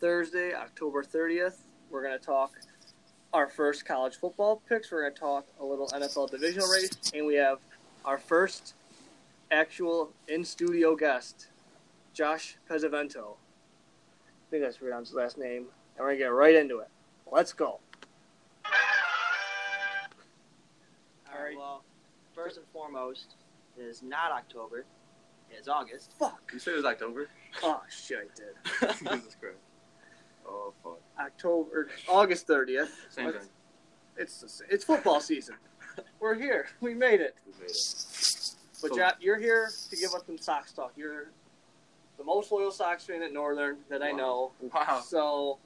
Thursday, October 30th. We're going to talk our first college football picks. We're going to talk a little NFL divisional race, and we have our first actual in studio guest, Josh Pesavento. I think that's pronounce his last name, and we're going to get right into it. Let's go. All right. Well, first and foremost, it is not October. It's August. Fuck. You said it was October? Oh, shit, I did. Jesus Christ. Oh, fuck. October, August 30th. Same Let's- thing. It's, the it's football season. We're here. We made it. We made it. But So- Jack, you're here to give us some Sox talk. You're the most loyal Sox fan at Northern that I know. Wow. So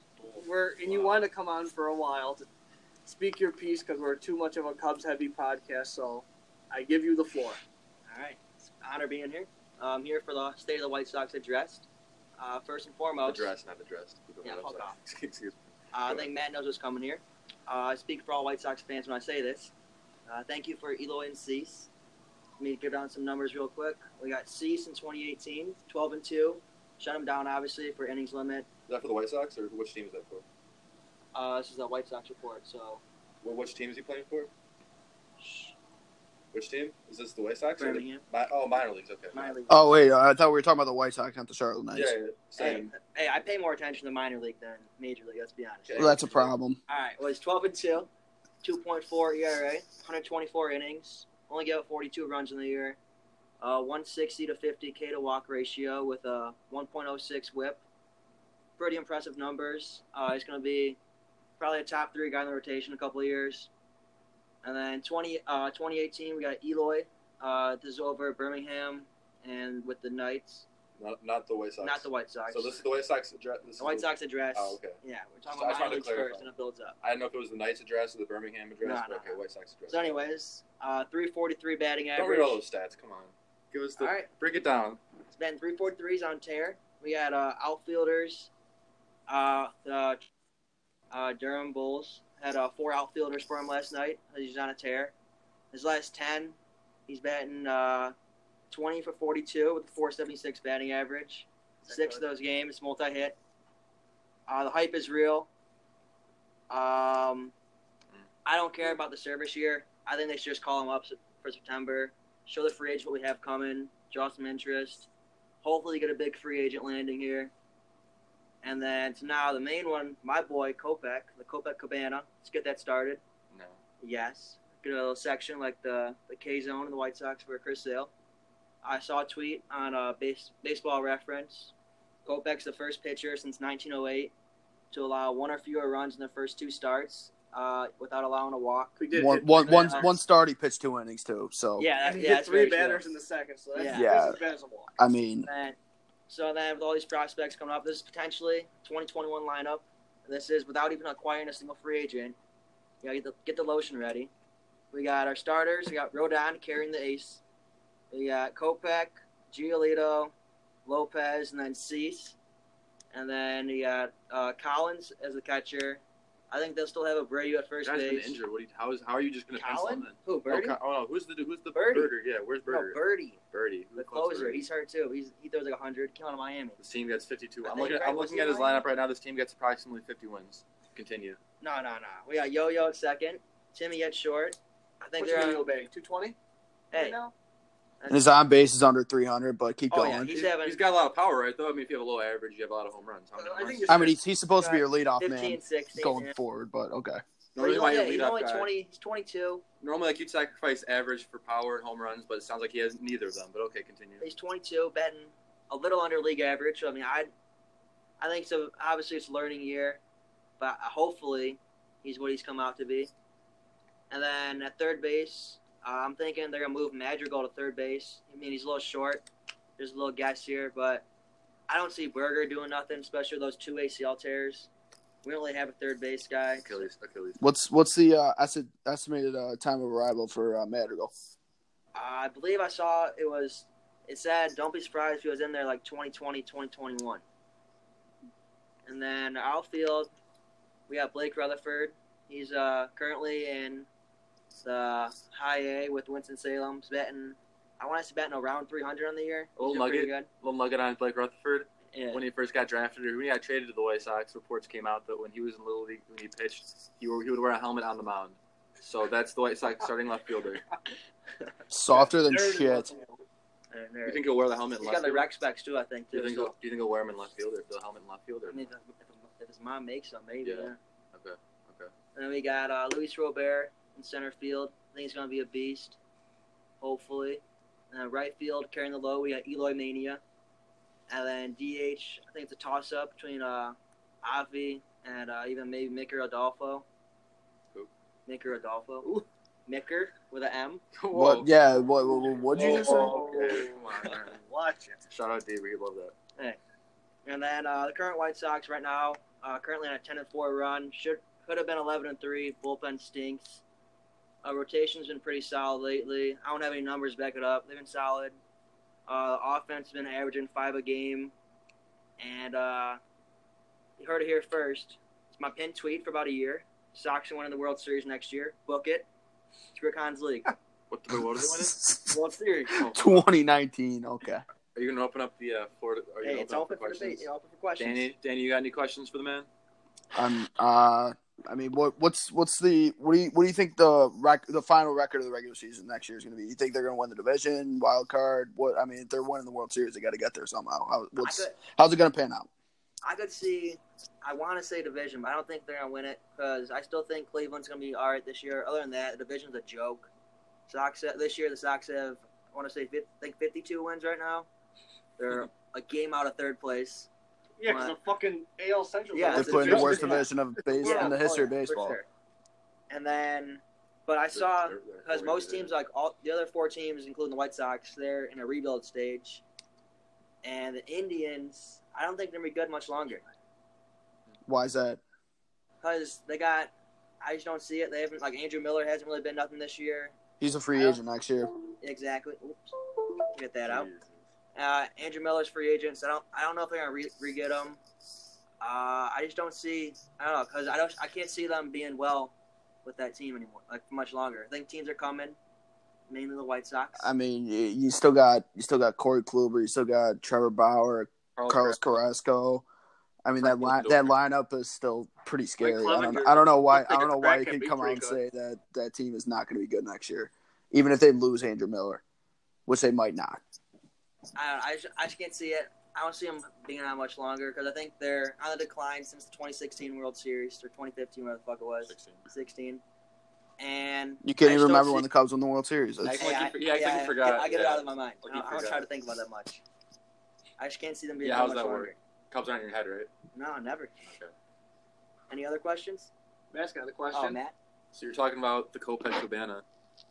we're and you Wow. wanted to come on for a while to speak your piece because we're too much of a Cubs heavy podcast. So I give you the floor. All right. It's an honor being here. I'm here for the State of the White Sox addressed. Uh, first and foremost, Addressed, not addressed. Yeah, fuck off. Excuse me. uh, I think Matt knows what's coming here. Uh, I speak for all White Sox fans when I say this. Uh, thank you for Eloy and Cease. Let me give down some numbers real quick. We got Cease in 2018, 12 and 2. Shut him down, obviously, for innings limit. Is that for the White Sox, or which team is that for? Uh, this is a White Sox report, so Well, which team is he playing for? Which team? Is this the White Sox? or the- Birmingham. Mi- oh, minor leagues. Okay. Minor league. Oh wait, I thought we were talking about the White Sox, not the Charlotte Knights. Yeah, yeah, Hey, same. hey, I pay more attention to minor league than major league. Let's be honest. Okay. Well, that's a problem. All right, well, he's 12 and 2, 2.4 ERA, 124 innings, only gave up 42 runs in the year, uh, 160 to 50 K to walk ratio with a 1.06 whip. Pretty impressive numbers. Uh, he's going to be probably a top three guy in the rotation in a couple of years. And then 20, uh, 2018, we got Eloy. Uh, this is over at Birmingham and with the Knights, Not, not the White Sox. not the White Sox. So this is the White Sox address. The White Sox address. Oh, okay. Yeah, we're talking So about minor leagues first, and it builds up. I didn't know if it was the Knights address or the Birmingham address. No, but no, okay, no. White Sox address. So, anyways, uh, 343 batting average. don't read all those stats. Come on. Give us the. All right. Break it down. It's been 343s on tear. We had uh, outfielders. Uh, the uh, Durham Bulls had uh, four outfielders for him last night. He's on a tear. His last 10, he's batting uh, 20 for 42 with a 476 batting average. Six of those games, multi hit. Uh, the hype is real. Um, I don't care about the service year. I think they should just call him up for September. Show the free agent what we have coming. Draw some interest. Hopefully, get a big free agent landing here. And then to now the main one, my boy Kopech, the Kopech Cabana. Let's get that started. No. Yes. Get a little section like the the K zone and the White Sox for Chris Sale. I saw a tweet on a base, baseball reference. Kopech's the first pitcher since 1908 to allow one or fewer runs in the first two starts uh, without allowing a walk. We did One, hit one, three one, batters. one start, he pitched two innings too. So Yeah, that, he yeah, hit that's three very true. batters in the second, so that's, Yeah. Yeah. that's as bad as a walk. I mean, And so then with all these prospects coming up, this is potentially 2021 lineup. This is without even acquiring a single free agent. You gotta get the, get the lotion ready. We got our starters. We got Rodon carrying the ace. We got Kopech, Giolito, Lopez, and then Cease. And then you got uh, Collins as the catcher. I think they'll still have Abreu at first Guy's been base. injured. What? Do you, how is? How are you just gonna pencil Colin? him in? Who, oh, Birdie? Oh, Co- oh no, who's the who's the Birdie. Birder? Yeah, where's no, Birder? Birdie, Birdie. Who the closer. Birdie? He's hurt too. He's, he throws like 100, killing Miami. This team gets 52. I I'm looking. right, I'm looking at his Miami? lineup right now. This team gets approximately 50 wins. Continue. No, no, no. We got Yo Yo at second. Timmy at short. I think What's they're Emilio on. Bay? 220 Hey, right now? His on base is under 300, but keep Oh, going. yeah, he's He's- having he's got a lot of power, right? Though I mean, if you have a low average, you have a lot of home runs. How many Uh, I think I mean, he's, he's supposed to be your leadoff 15, man 16. going yeah. forward, but okay. But Normally, he's my only, he's leadoff only guy. 20. He's 22. Normally, like you'd sacrifice average for power and home runs, but it sounds like he has neither of them. But okay, continue. He's 22, betting a little under league average. So, I mean, I, I think so. Obviously, it's a learning year, but hopefully, he's what he's come out to be. And then at third base, uh, I'm thinking they're gonna move Madrigal to third base. I mean, he's a little short. There's a little guess here, but I don't see Burger doing nothing, especially those two ACL tears. We don't have a third base guy. Achilles, Achilles. What's what's the uh, esti- estimated uh, time of arrival for uh, Madrigal? Uh, I believe I saw it was. It said, "Don't be surprised if he was in there like 2020, 2021." And then outfield, we got Blake Rutherford. He's uh, currently in the high A with Winston Salem. He's batting. I want us to say batting around 300 on the year. A Little He's doing pretty nugget. good. Little nugget on Blake Rutherford. Yeah. when he first got drafted or when he got traded to the White Sox, reports came out that when he was in Little League, when he pitched, he, wore, he would wear a helmet on the mound. So that's the White Sox starting left fielder. Softer than Dirty shit. looking. There- You think he'll wear the helmet in He's left got the field? rec specs too, I think. Do you think, so- he'll, do you think he'll wear him in left field or the helmet in left fielder? I mean, if, if, if his mom makes them, maybe. Yeah. Yeah. Okay. Okay. And then we got uh, Luis Robert in center field. I think he's going to be a beast, hopefully. And then right field, carrying the low, we got Eloy Mania. And then DH, I think it's a toss up between uh, Avi and uh, even maybe Micker Adolfo. Who? Micker Adolfo. Ooh. Micker with an M. What? Yeah. What? What? What'd you just say? Whoa. Okay, come on, man. Watch it. Shout out Dave, we love that. Hey. And then uh, the current White Sox right now, uh, currently on a 10 and 4 run. Should could have been 11 and 3. Bullpen stinks. Uh, rotation's been pretty solid lately. I don't have any numbers to back it up. They've been solid. Uh, offense has been averaging five a game. And uh, you heard it here first. It's my pinned tweet for about a year. Sox are winning the World Series next year. Book it. It's Rick Hahns League. What, the, what are they winning? World Series. Oh, 2019. Okay. Are you gonna open up the uh, Florida? Are you Hey, gonna it's open open for questions? debate. You know, open for questions. Danny, Danny, you got any questions for the man? Um. Uh. I mean, what? What's? What's the? What do you? What do you think the rec, the final record of the regular season next year is going to be? You think they're going to win the division, wild card? What? I mean, if they're winning the World Series, they got to get there somehow. How, what's? could, How's it going to pan out? I could see. I want to say division, but I don't think they're gonna win it because I still think Cleveland's gonna be all right this year. Other than that, the division's a joke. Sox uh, this year, the Sox have I want to say 50, I think 52 wins right now. They're a game out of third place. Yeah, because the fucking AL Central. Yeah, They're that's putting the worst division of base Yeah, in the oh, history yeah, of baseball. sure. And then, but I saw They're- they're because most teams, like all the other four teams, including the White Sox, they're in a rebuild stage, and the Indians, I don't think they're gonna be good much longer. Why is that? because they got. I just don't see it. They haven't like Andrew Miller hasn't really been nothing this year. He's a free agent next year. Exactly. Oops. Get that out. Jesus. Uh, Andrew Miller's free agents. I don't. I don't know if they're gonna re- re-get him. Uh, I just don't see. I don't know because I don't. I can't see them being well with that team anymore. Like much longer. I think teams are coming. Mainly the White Sox. I mean, you, you still got you still got Corey Kluber, you still got Trevor Bauer, Carlos Carlos Carrasco. Carrasco. I mean that line, that lineup is still pretty scary. I don't, I don't know why I don't know why you can can come out and say that that team is not going to be good next year, even if they lose Andrew Miller, which they might not. I, I, just, I just can't see it. I don't see them being on much longer because I think they're on the decline since the 2016 World Series or 2015, whatever the fuck it was, 16. 16. And You can't I even remember see- when the Cubs won the World Series. That's- Act like you I- for- yeah, act like you I- forgot. I get it out of my mind. Like I don't, I don't try to think about that much. I just can't see them being Yeah, that how's that longer. work? Cubs aren't in your head, right? No, never. Okay. Any other questions? Matt's got the Oh, question. Matt. So you're talking about the Kopech Cabana.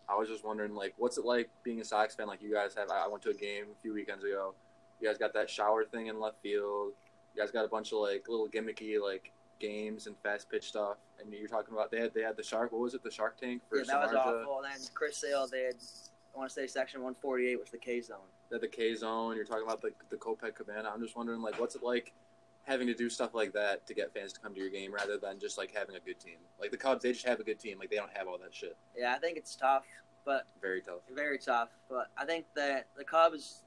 I was just wondering, like, what's it like being a Sox fan? Like, you guys have. I went to a game a few weekends ago. You guys got that shower thing in left field. You guys got a bunch of like little gimmicky like games and fast pitch stuff. And you're talking about they had they had the shark. What was it? The Shark Tank for Yeah, that was awful. And then Chris Sale, they had, I want to say section 148, which is the K zone. They had the K Zone. You're talking about the the Kopech Cabana. I'm just wondering, like, what's it like having to do stuff like that to get fans to come to your game rather than just like having a good team? Like the Cubs, they just have a good team. Like they don't have all that shit. Yeah, I think it's tough, but Very tough. very tough. But I think that the Cubs,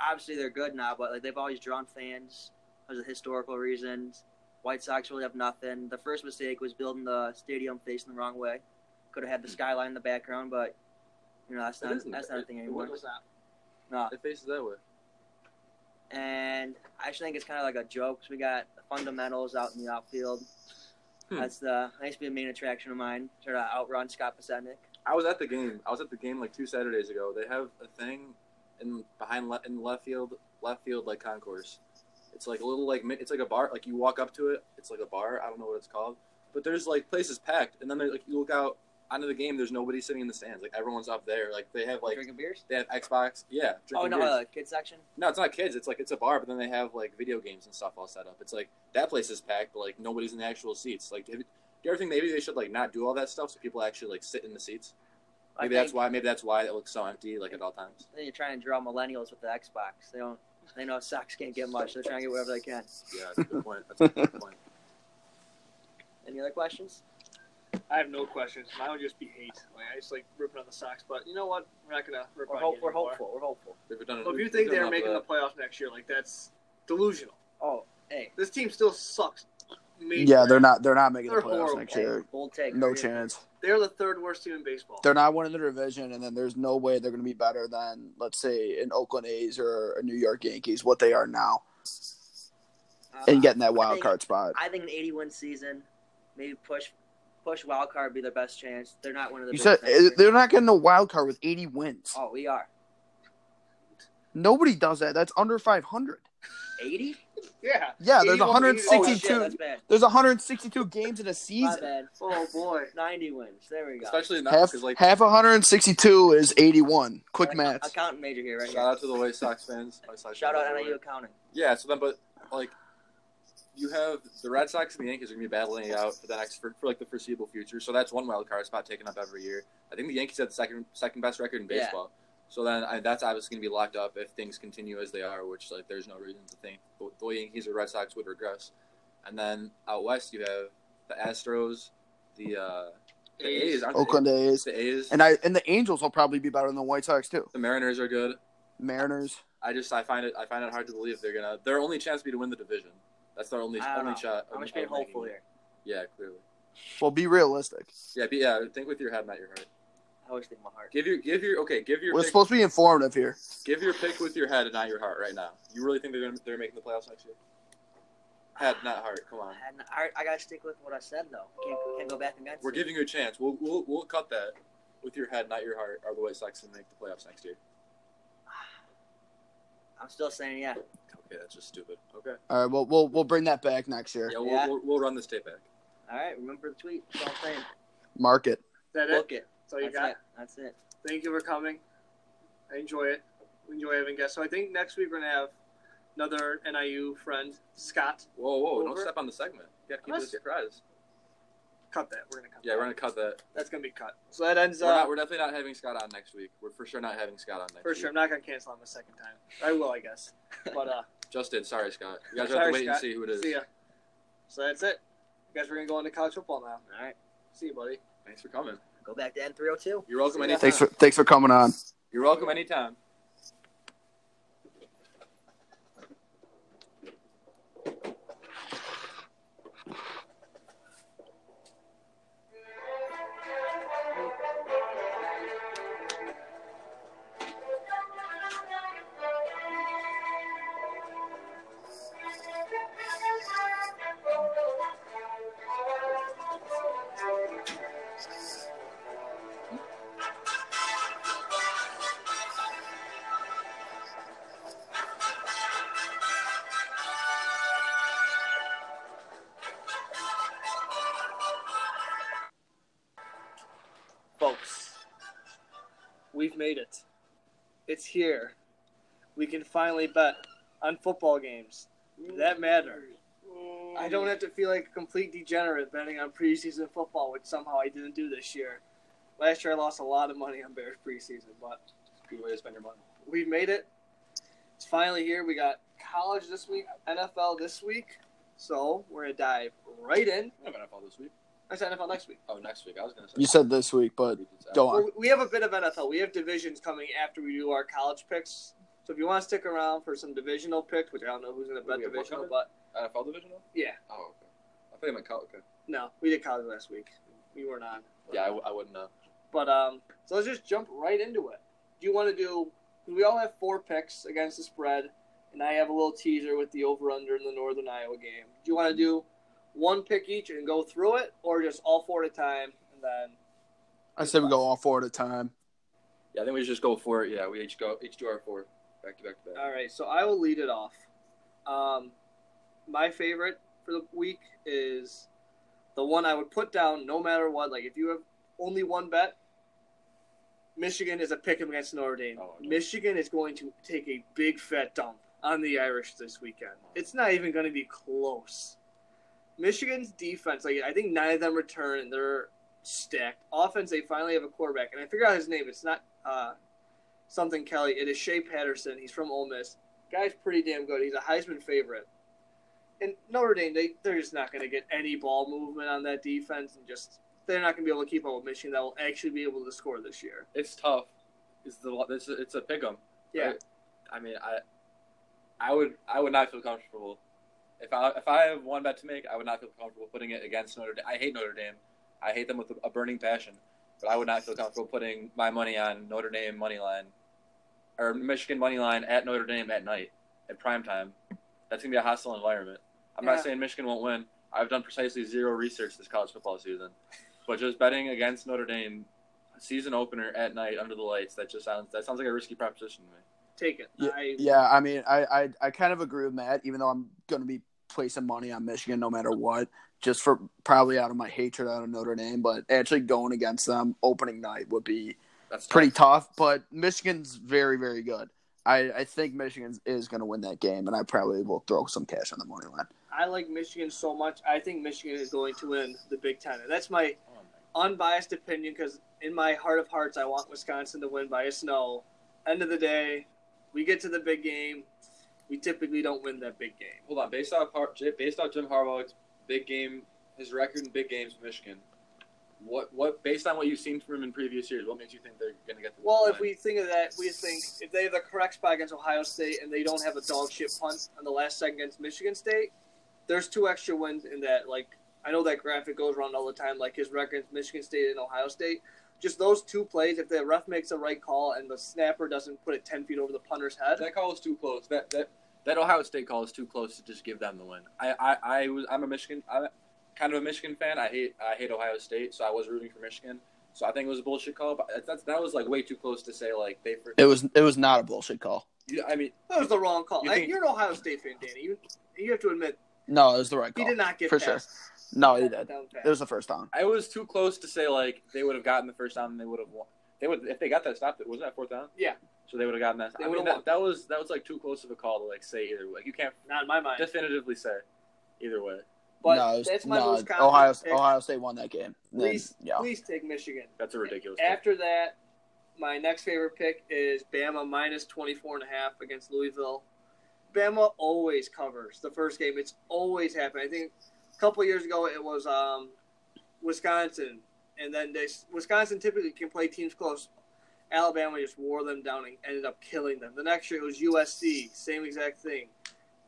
obviously, they're good now, but like they've always drawn fans because of historical reasons. White Sox really have nothing. The first mistake was building the stadium facing the wrong way. Could have had the hmm. skyline in the background, but you know that's not that's not a thing anymore. What was that? No, It faces that way. And I just think it's kind of like a joke. Cause we got the fundamentals out in the outfield. Hmm. That's the that used to be a main attraction of mine. Try to outrun Scott Podsednik. I was at the game. I was at the game like two Saturdays ago. They have a thing in behind le- in left field, left field like concourse. It's like a little like it's like a bar. Like you walk up to it, it's like a bar. I don't know what it's called, but there's like places packed, and then there's like you look out onto the game. There's nobody sitting in the stands. Like everyone's up there. Like they have like drinking beers. they have Xbox. Yeah, Oh no, beers. uh, kids section. No, it's not kids. It's like it's a bar, but then they have like video games and stuff all set up. It's like that place is packed, but like nobody's in the actual seats. Like, do you ever think maybe they should like not do all that stuff so people actually like sit in the seats? Maybe think- that's why. Maybe that's why it looks so empty, like at all times. Then you're trying to draw millennials with the Xbox. They don't. They know Sox can't get much. They're trying to get whatever they can. Yeah, that's a good point. That's a good point. Any other questions? I have no questions. Mine would just be hate. Like I just like ripping on the Sox, but you know what? We're not gonna rip We're, on hope, you we're anymore. hopeful. We're hopeful. They've done. Well, if you think they're enough making the playoffs next year, like that's delusional. Oh, hey, This team still sucks. major. Yeah, they're not. They're not making They're the playoffs horrible. next year. bold take. No Agree. chance. They're the third worst team in baseball. They're not winning the division, and then there's no way they're going to be better than, let's say, an Oakland A's or a New York Yankees, what they are now, Uh, and getting that wild think- card spot. I think an 81 season, maybe push push wild card be their best chance. They're not one of the. You biggest said next eh, they're not getting a wild card with 80 wins. Oh, we are Nobody does that. That's under 500. 80. Yeah. Yeah, there's 81 Oh 162. shit, that's bad. There's 162 games in a season. bad. Oh boy. 90 wins. There we go. Especially now Half because like half 162 is 81. Quick math. Accountant major here, right shout here. out to the White Sox fans. White Sox Shout out everywhere. NIU accounting. Yeah, so then, but like, you have the Red Sox and the Yankees are gonna be battling it out for the next for, for like the foreseeable future. So that's one wild card spot taken up every year. I think the Yankees have the second second best record in Yeah. baseball. So then I, that's obviously gonna be locked up if things continue as they are, which like there's no reason to think the, the Yankees or Red Sox would regress. And then out west you have the Astros, the uh, the A's. A's, aren't they? Oakland A's. the A's, And I and the Angels will probably be better than the White Sox too. the Mariners are good. Mariners. I just I find it I find it hard to believe they're gonna their only chance be to win the division. That's their only I only know. shot. I'm of- just being hopeful here. Yeah, clearly. Well, be realistic. Yeah, but yeah. Think with your head, not your heart. I always think my heart. Give your give your okay. Give your We're pick, supposed to be informative here. give your pick with your head and not your heart right now. You really think they're gonna, they're making the playoffs next year? Head, not heart. Come on. And I, I gotta stick with what I said though. Can't, can't go back against We're it. giving you a chance. We'll we'll, we'll cut that with your head, not your heart. Are the White Sox gonna make the playoffs next year? I'm still saying yeah. Okay, that's just stupid. Okay. All right, well, we'll we'll bring that back next year. Yeah, we'll, Yeah. We'll, we'll run this tape back. All right, remember the tweet. That's all I'm saying. Mark it. Is that Book it? it. That's all you That's got? it. That's it. Thank you for coming. I enjoy it. We enjoy having guests. So I think next week we're gonna have another NIU friend, Scott. Whoa, whoa! Over. Don't step on the segment. You gotta keep I'm it a surprise. Cut that. We're gonna cut. Yeah, that. we're gonna cut that. That's gonna be cut. So that ends. We're, Uh, not, we're definitely not having Scott on next week. We're for sure not having Scott on next week. for week. sure. I'm not gonna cancel him a second time. I will, I guess. But uh, Justin. Sorry, Scott. You guys have sorry, to wait Scott. and see who it is. See ya. So that's it. You guys, we're gonna go into college football now. All right, See you, buddy. Thanks for coming. go back to N302. You're welcome See anytime. Thanks for thanks for coming on. You're welcome anytime. We've made it. It's here. We can finally bet on football games that matter. I don't have to feel like a complete degenerate betting on preseason football, which somehow I didn't do this year. Last year I lost a lot of money on Bears preseason, but Good way to spend your money. we've made it. It's finally here. We got college this week, NFL this week. So we're gonna dive right in. We have NFL this week. I said NFL next week. Oh, next week. I was gonna say. You said this week, but go on. Well, we have a bit of NFL. We have divisions coming after we do our college picks. So if you want to stick around for some divisional picks, which I don't know who's going to Who bet we have what divisional, but NFL divisional. yeah, Oh, okay. I thought you meant college. Okay. no, we did college last week. We weren't on. Yeah, I, w- I wouldn't know. But um, so let's just jump right into it. Do you want to do? We all have four picks against the spread, and I have a little teaser with the over/under in the Northern Iowa game. Do you want to do one pick each and go through it, or just all four at a time and then? I said we go all four at a time. Yeah, I think we just go for it. Yeah, we each go each do our four back to back to back. All right, so I will lead it off. Um, my favorite for the week is the one I would put down no matter what. Like if you have only one bet, Michigan is a pick against Notre Dame. Oh, no. Michigan is going to take a big fat dump on the Irish this weekend. It's not even going to be close. Michigan's defense, like I think nine of them return and they're stacked. Offense, they finally have a quarterback, and I figure out his name. It's not uh, something Kelly. It is Shea Patterson. He's from Ole Miss. Guy's pretty damn good. He's a Heisman favorite. And Notre Dame, they they're just not going to get any ball movement on that defense, and just they're not going to be able to keep up with Michigan. That will actually be able to score this year. It's tough. It's the it's a, it's a pick 'em. Yeah. right? I mean, I I would I would not feel comfortable If I if I have one bet to make, I would not feel comfortable putting it against Notre Dame. I hate Notre Dame. I hate them with a burning passion, but I would not feel comfortable putting my money on Notre Dame money line or Michigan money line at Notre Dame at night at prime time. That's gonna be a hostile environment. I'm Yeah. not saying Michigan won't win. I've done precisely zero research this college football season, but just betting against Notre Dame season opener at night under the lights that just sounds that sounds like a risky proposition to me. Take it. Yeah, I, yeah, I mean, I, I, I kind of agree with Matt, even though I'm going to be placing money on Michigan no matter what, just for probably out of my hatred out of Notre Dame. But actually going against them opening night would be That's pretty tough. tough. But Michigan's very, very good. I, I think Michigan is going to win that game, and I probably will throw some cash on the money line. I like Michigan so much. I think Michigan is going to win the Big Ten. That's my Oh my- unbiased opinion because in my heart of hearts, I want Wisconsin to win by a snow. End of the day, we get to the big game. We typically don't win that big game. Hold on, based off Har- based off Jim Harbaugh's big game, his record in big games Michigan. What what based on what you've seen from him in previous years, what makes you think they're going to get the Well, win? if we think of that, we think if they have the correct spot against Ohio State and they don't have a dog shit punt on the last second against Michigan State, there's two extra wins in that. Like I know that graphic goes around all the time, like his record against Michigan State and Ohio State. Just those two plays, if the ref makes the right call and the snapper doesn't put it ten feet over the punter's head, that call is too close. That that that Ohio State call is too close to just give them the win. I I, I was I'm a Michigan I'm kind of a Michigan fan. I hate I hate Ohio State, so I was rooting for Michigan. So I think it was a bullshit call, but that's that was like way too close to say like they. For, It was it was not a bullshit call. You- I mean, that was the wrong call. You I- think- You're an Ohio State fan, Danny. You, you have to admit No, it was the right call. he did not get For sure. Past No, he did. It was the first down. I was too close to say like they would have gotten the first down and they would have won. They would if they got that stop. It wasn't that fourth down? Yeah. So they would have gotten that. They I mean would've that, that was that was like too close of a call to like say either way. Like you can't not in my mind. definitively say either way. But no, it was, that's my no Wisconsin Ohio pick. Ohio State won that game. And then- Please, yeah. please take Michigan. That's a ridiculous. pick. After that, my next favorite pick is Bama minus 24 and a half against Louisville. Bama always covers the first game. It's always happened. I think a couple years ago it was um, Wisconsin, and then they Wisconsin typically can play teams close. Alabama just wore them down and ended up killing them. The next year it was USC, same exact thing.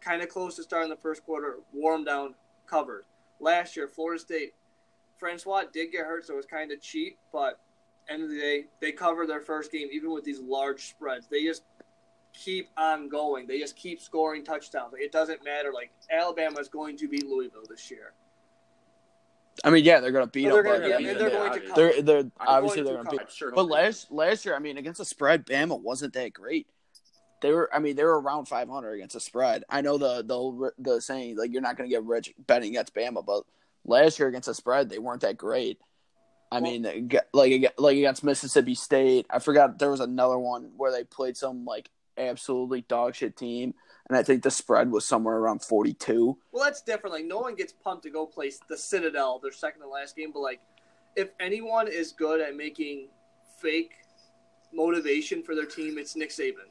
Kind of close to starting the first quarter, wore them down, covered. Last year, Florida State, Francois did get hurt, so it was kind of cheap, but end of the day, they covered their first game even with these large spreads. They just keep on going. They just keep scoring touchdowns. Like, it doesn't matter. Like Alabama is going to beat Louisville this year. I mean, yeah, they're gonna beat They're them. gonna but, be- I and mean, they're yeah, going to obviously. they're they're obviously going they're gonna beat. I sure But hope they last last year, I mean, against the spread, Bama wasn't that great. They were, I mean, they were around 500 against the spread. I know the the the saying like you're not going to get rich betting against Bama, but last year against the spread, they weren't that great. I Well- mean, like like against Mississippi State, I forgot there was another one where they played some like absolutely dog shit team, and I think the spread was somewhere around 42. Well, that's different. Like no one gets pumped to go play the Citadel their second to last game, but like if anyone is good at making fake motivation for their team, it's Nick Saban.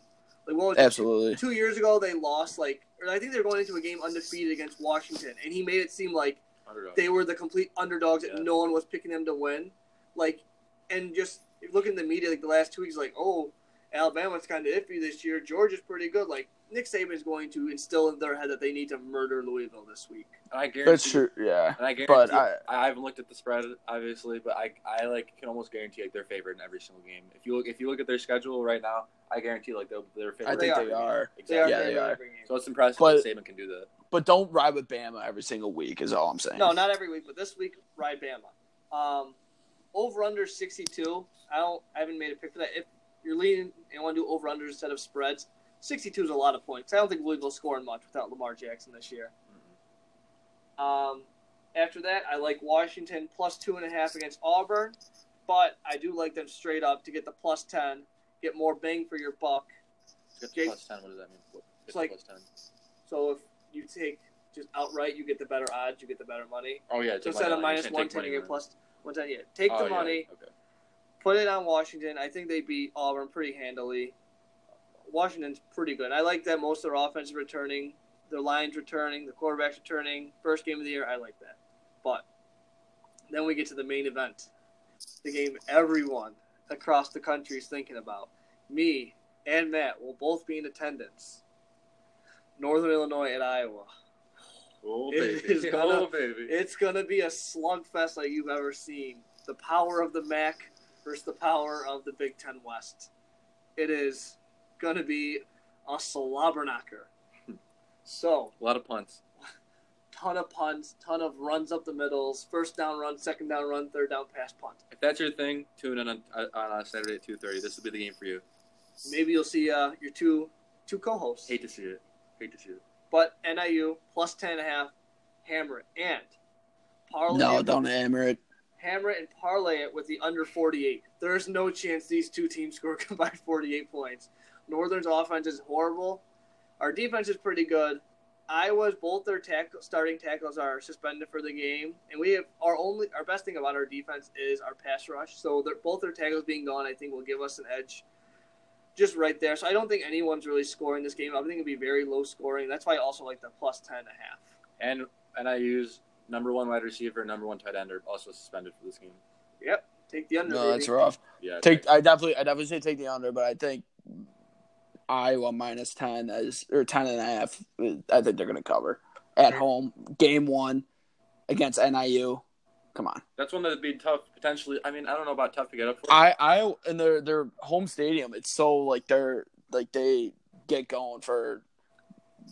Like what was Absolutely. two years ago they lost like or I think they were going into a game undefeated against Washington and he made it seem like Underdog. they were the complete underdogs that Yeah. no one was picking them to win. Like and just look in the media like the last two weeks like, oh, Alabama's kinda iffy this year, Georgia's pretty good. Like Nick Saban is going to instill in their head that they need to murder Louisville this week. And I guarantee. That's true. Yeah. And I guarantee. But I- I, haven't looked at the spread obviously, but I I like can almost guarantee like they're favored in every single game. If you look if you look at their schedule right now, I guarantee like they're they're favored. I think every they game. are. They are Exactly. Yeah, they are. So it's impressive But- that Saban can do that. But don't ride with Bama every single week. Is all I'm saying. No, not every week, but this week, ride Bama. Um, over under 62. I don't. I haven't made a pick for that. If you're leaning and want to do over under instead of spreads, 62 is a lot of points. I don't think Louisville's scoring much without Lamar Jackson this year. Um, after that, I like Washington plus two and a half against Auburn, but I do like them straight up to get the plus 10, get more bang for your buck. Get the Jake- plus ten. What does that mean? It's like- plus ten. So if you take just outright, you get the better odds, you get the better money. Oh yeah. So take instead money of line. minus You're saying one take ten, you get plus one ten. Yeah, take Oh, the yeah, money, Okay. Put it on Washington. I think they beat Auburn pretty handily. Washington's pretty good. I like that most of their offense is returning, their lines returning, the quarterbacks returning. First game of the year, I like that. But then we get to the main event, the game everyone across the country is thinking about. Me and Matt will both be in attendance. Northern Illinois at Iowa. Oh It baby, is oh gonna- baby. It's gonna be a slugfest like you've ever seen. The power of the MAC versus the power of the Big Ten West. It is gonna be a slobber knocker. So, a lot of punts. ton of punts, ton of runs up the middles, first down run, second down run, third down pass punt. If that's your thing, tune in on, on uh, Saturday at two thirty. This will be the game for you. Maybe you'll see uh, your two two co-hosts. Hate to see it. Hate to see it. But NIU plus ten and a half, hammer it and parlay No, don't hammer it. Hammer it and parlay it with the under forty eight. There's no chance these two teams score combined forty eight points. Northern's offense is horrible. Our defense is pretty good. Iowa's both their starting tackles are suspended for the game, and we have our only our best thing about our defense is our pass rush. So both their tackles being gone, I think, will give us an edge, just right there. So I don't think anyone's really scoring this game. I think it'll be very low scoring. That's why I also like the plus ten and a half. And and I use number one wide receiver, number one tight end are also suspended for this game. Yep, take the under. No, baby. that's rough. Yeah. Take I definitely I definitely say take the under, but I think Iowa minus ten as or ten and a half. I think they're gonna cover at home. Game one against NIU. Come on, That's one that'd be tough potentially. I mean, I don't know about tough to get up for. I I in their their home stadium. It's so like they're like they get going for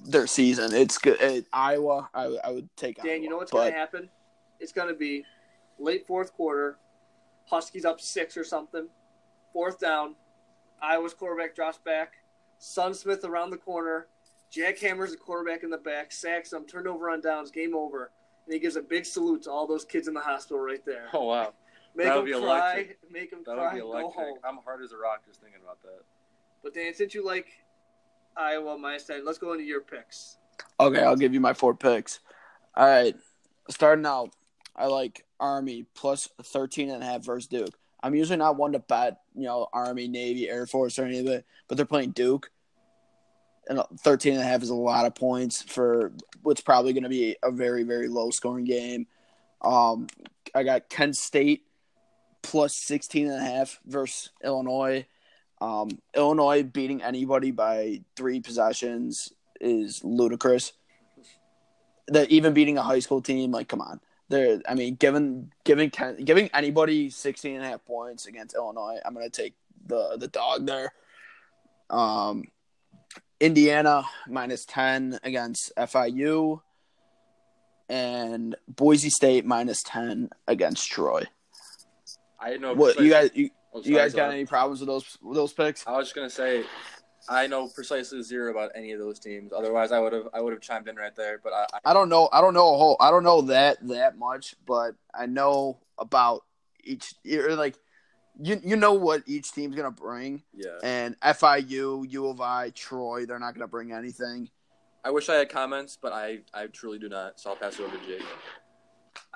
their season. It's good. It, Iowa. I I would take. Dan, Iowa, you know what's but going to happen? It's going to be late fourth quarter. Huskies up six or something. Fourth down. Iowa's quarterback drops back. Sutton Smith around the corner. Jack hammers the quarterback in the back, sacks him, turnover on downs, game over. And he gives a big salute to all those kids in the hospital right there. Oh wow, Make that them would be cry, electric. make them that cry, would be go electric. home. I'm hard as a rock just thinking about that. But Dan, since you like Iowa minus 10, let's go into your picks. Okay, I'll give you my four picks. All right. Starting out, I like Army plus 13 and a half versus Duke. I'm usually not one to bet, you know, Army, Navy, Air Force or any of it, but they're playing Duke. And 13 and a half is a lot of points for what's probably going to be a very, very low scoring game. Um, I got Kent State plus 16 and a half versus Illinois. Um, Illinois beating anybody by three possessions is ludicrous. That even beating a high school team, like, come on. There, I mean, giving giving giving anybody 16 and a half points against Illinois, I'm gonna take the the dog there. Um, Indiana minus 10 against FIU, and Boise State minus 10 against Troy. I know. What you guys you, you guys got any problems with those with those picks? I was just gonna say, I know precisely zero about any of those teams. Otherwise, I would have I would have chimed in right there. But I, I I don't know. I don't know a whole. I don't know that that much, but I know about each. Or like, you you know what each team's gonna bring, yeah. and FIU, U of I, Troy, they're not gonna bring anything. I wish I had comments, but I I truly do not. So I'll pass it over to Jake.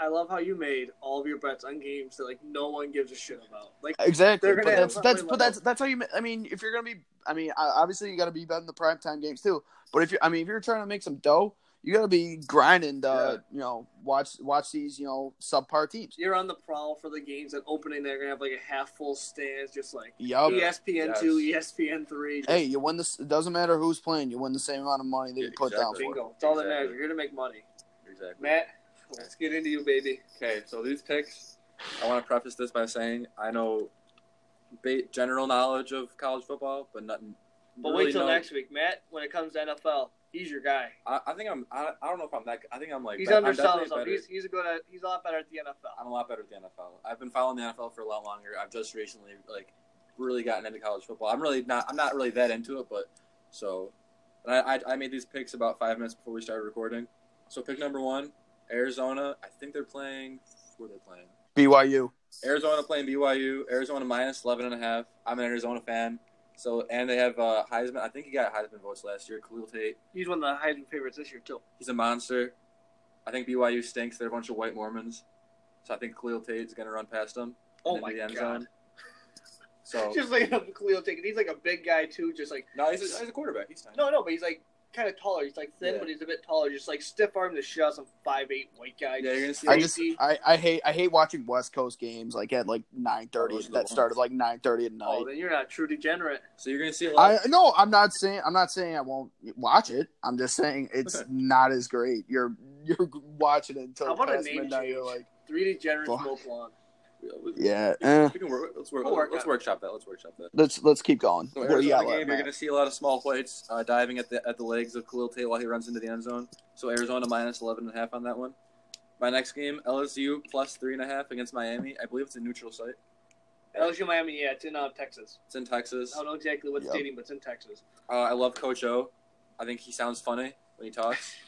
I love how you made all of your bets on games that like no one gives a shit about. Like Exactly. But that's that's but that's that's how you. I mean, if you're gonna be, I mean, obviously you got to be betting the primetime games too. But if you, I mean, if you're trying to make some dough, you got to be grinding. To, Yeah. You know, watch watch these you know subpar teams. you're on the prowl for the games that opening they're gonna have like a half full stands, just like Yup. ESPN two, ESPN three. Hey, you win this. It doesn't matter who's playing. You win the same amount of money that you Yeah, put down exactly. for. bingo. It's all that Exactly. matters. You're here to make money. Exactly. Matt, let's get into you, baby. Okay, so these picks, I want to preface this by saying I know ba- general knowledge of college football, but nothing. But really wait till know- next week, Matt. When it comes to NFL, he's your guy. I, I think I'm. I, I don't know if I'm that. I think I'm like. He's underselling himself. He's he's a good. At, he's a lot better at the NFL. I'm a lot better at the NFL. I've been following the NFL for a lot longer. I've just recently like really gotten into college football. I'm really not. I'm not really that into it, but so. And I, I I made these picks about five minutes before we started recording. So pick number one, Arizona. I think they're playing. Who are they playing? BYU. Arizona playing BYU. Arizona minus 11 and a half. I'm an Arizona fan. So and they have uh, Heisman. I think he got Heisman votes last year. Khalil Tate. He's one of the Heisman favorites this year too. He's a monster. I think BYU stinks. They're a bunch of white Mormons. So I think Khalil Tate's going to run past them. Oh my the end god! zone. So Just like Khalil Tate, He's like a big guy too. Just like no, he's a, he's a quarterback. He's fine. no, no, but he's like kind of taller. He's like thin, Yeah. but he's a bit taller. Just like stiff arm the shit out some five eight white guy. Yeah, you're gonna see. I just I, I hate I hate watching West Coast games like at like nine thirty Those that ones. started like nine thirty at night. Oh, then you're not a true degenerate. so you're gonna see a lot. I no, I'm not saying I'm not saying I won't watch it. I'm just saying it's Okay. not as great. You're you're watching it until How about a past name midnight. change? You're like, Three degenerates Fuck. mow lawn. Yeah, eh. We can work. Let's work. We'll work let's workshop that. Let's workshop that. let's let's keep going. So What you Arizona got game, left, you're going to see a lot of small whites uh, diving at the at the legs of Khalil Tate while he runs into the end zone. So Arizona minus 11 and a half on that one. My next game, LSU plus three and a half against Miami. I believe it's a neutral site. LSU Miami, yeah, it's in uh, Texas. It's in Texas. I don't know exactly what Yep. stadium, but it's in Texas. Uh, I love Coach O. I think he sounds funny when he talks.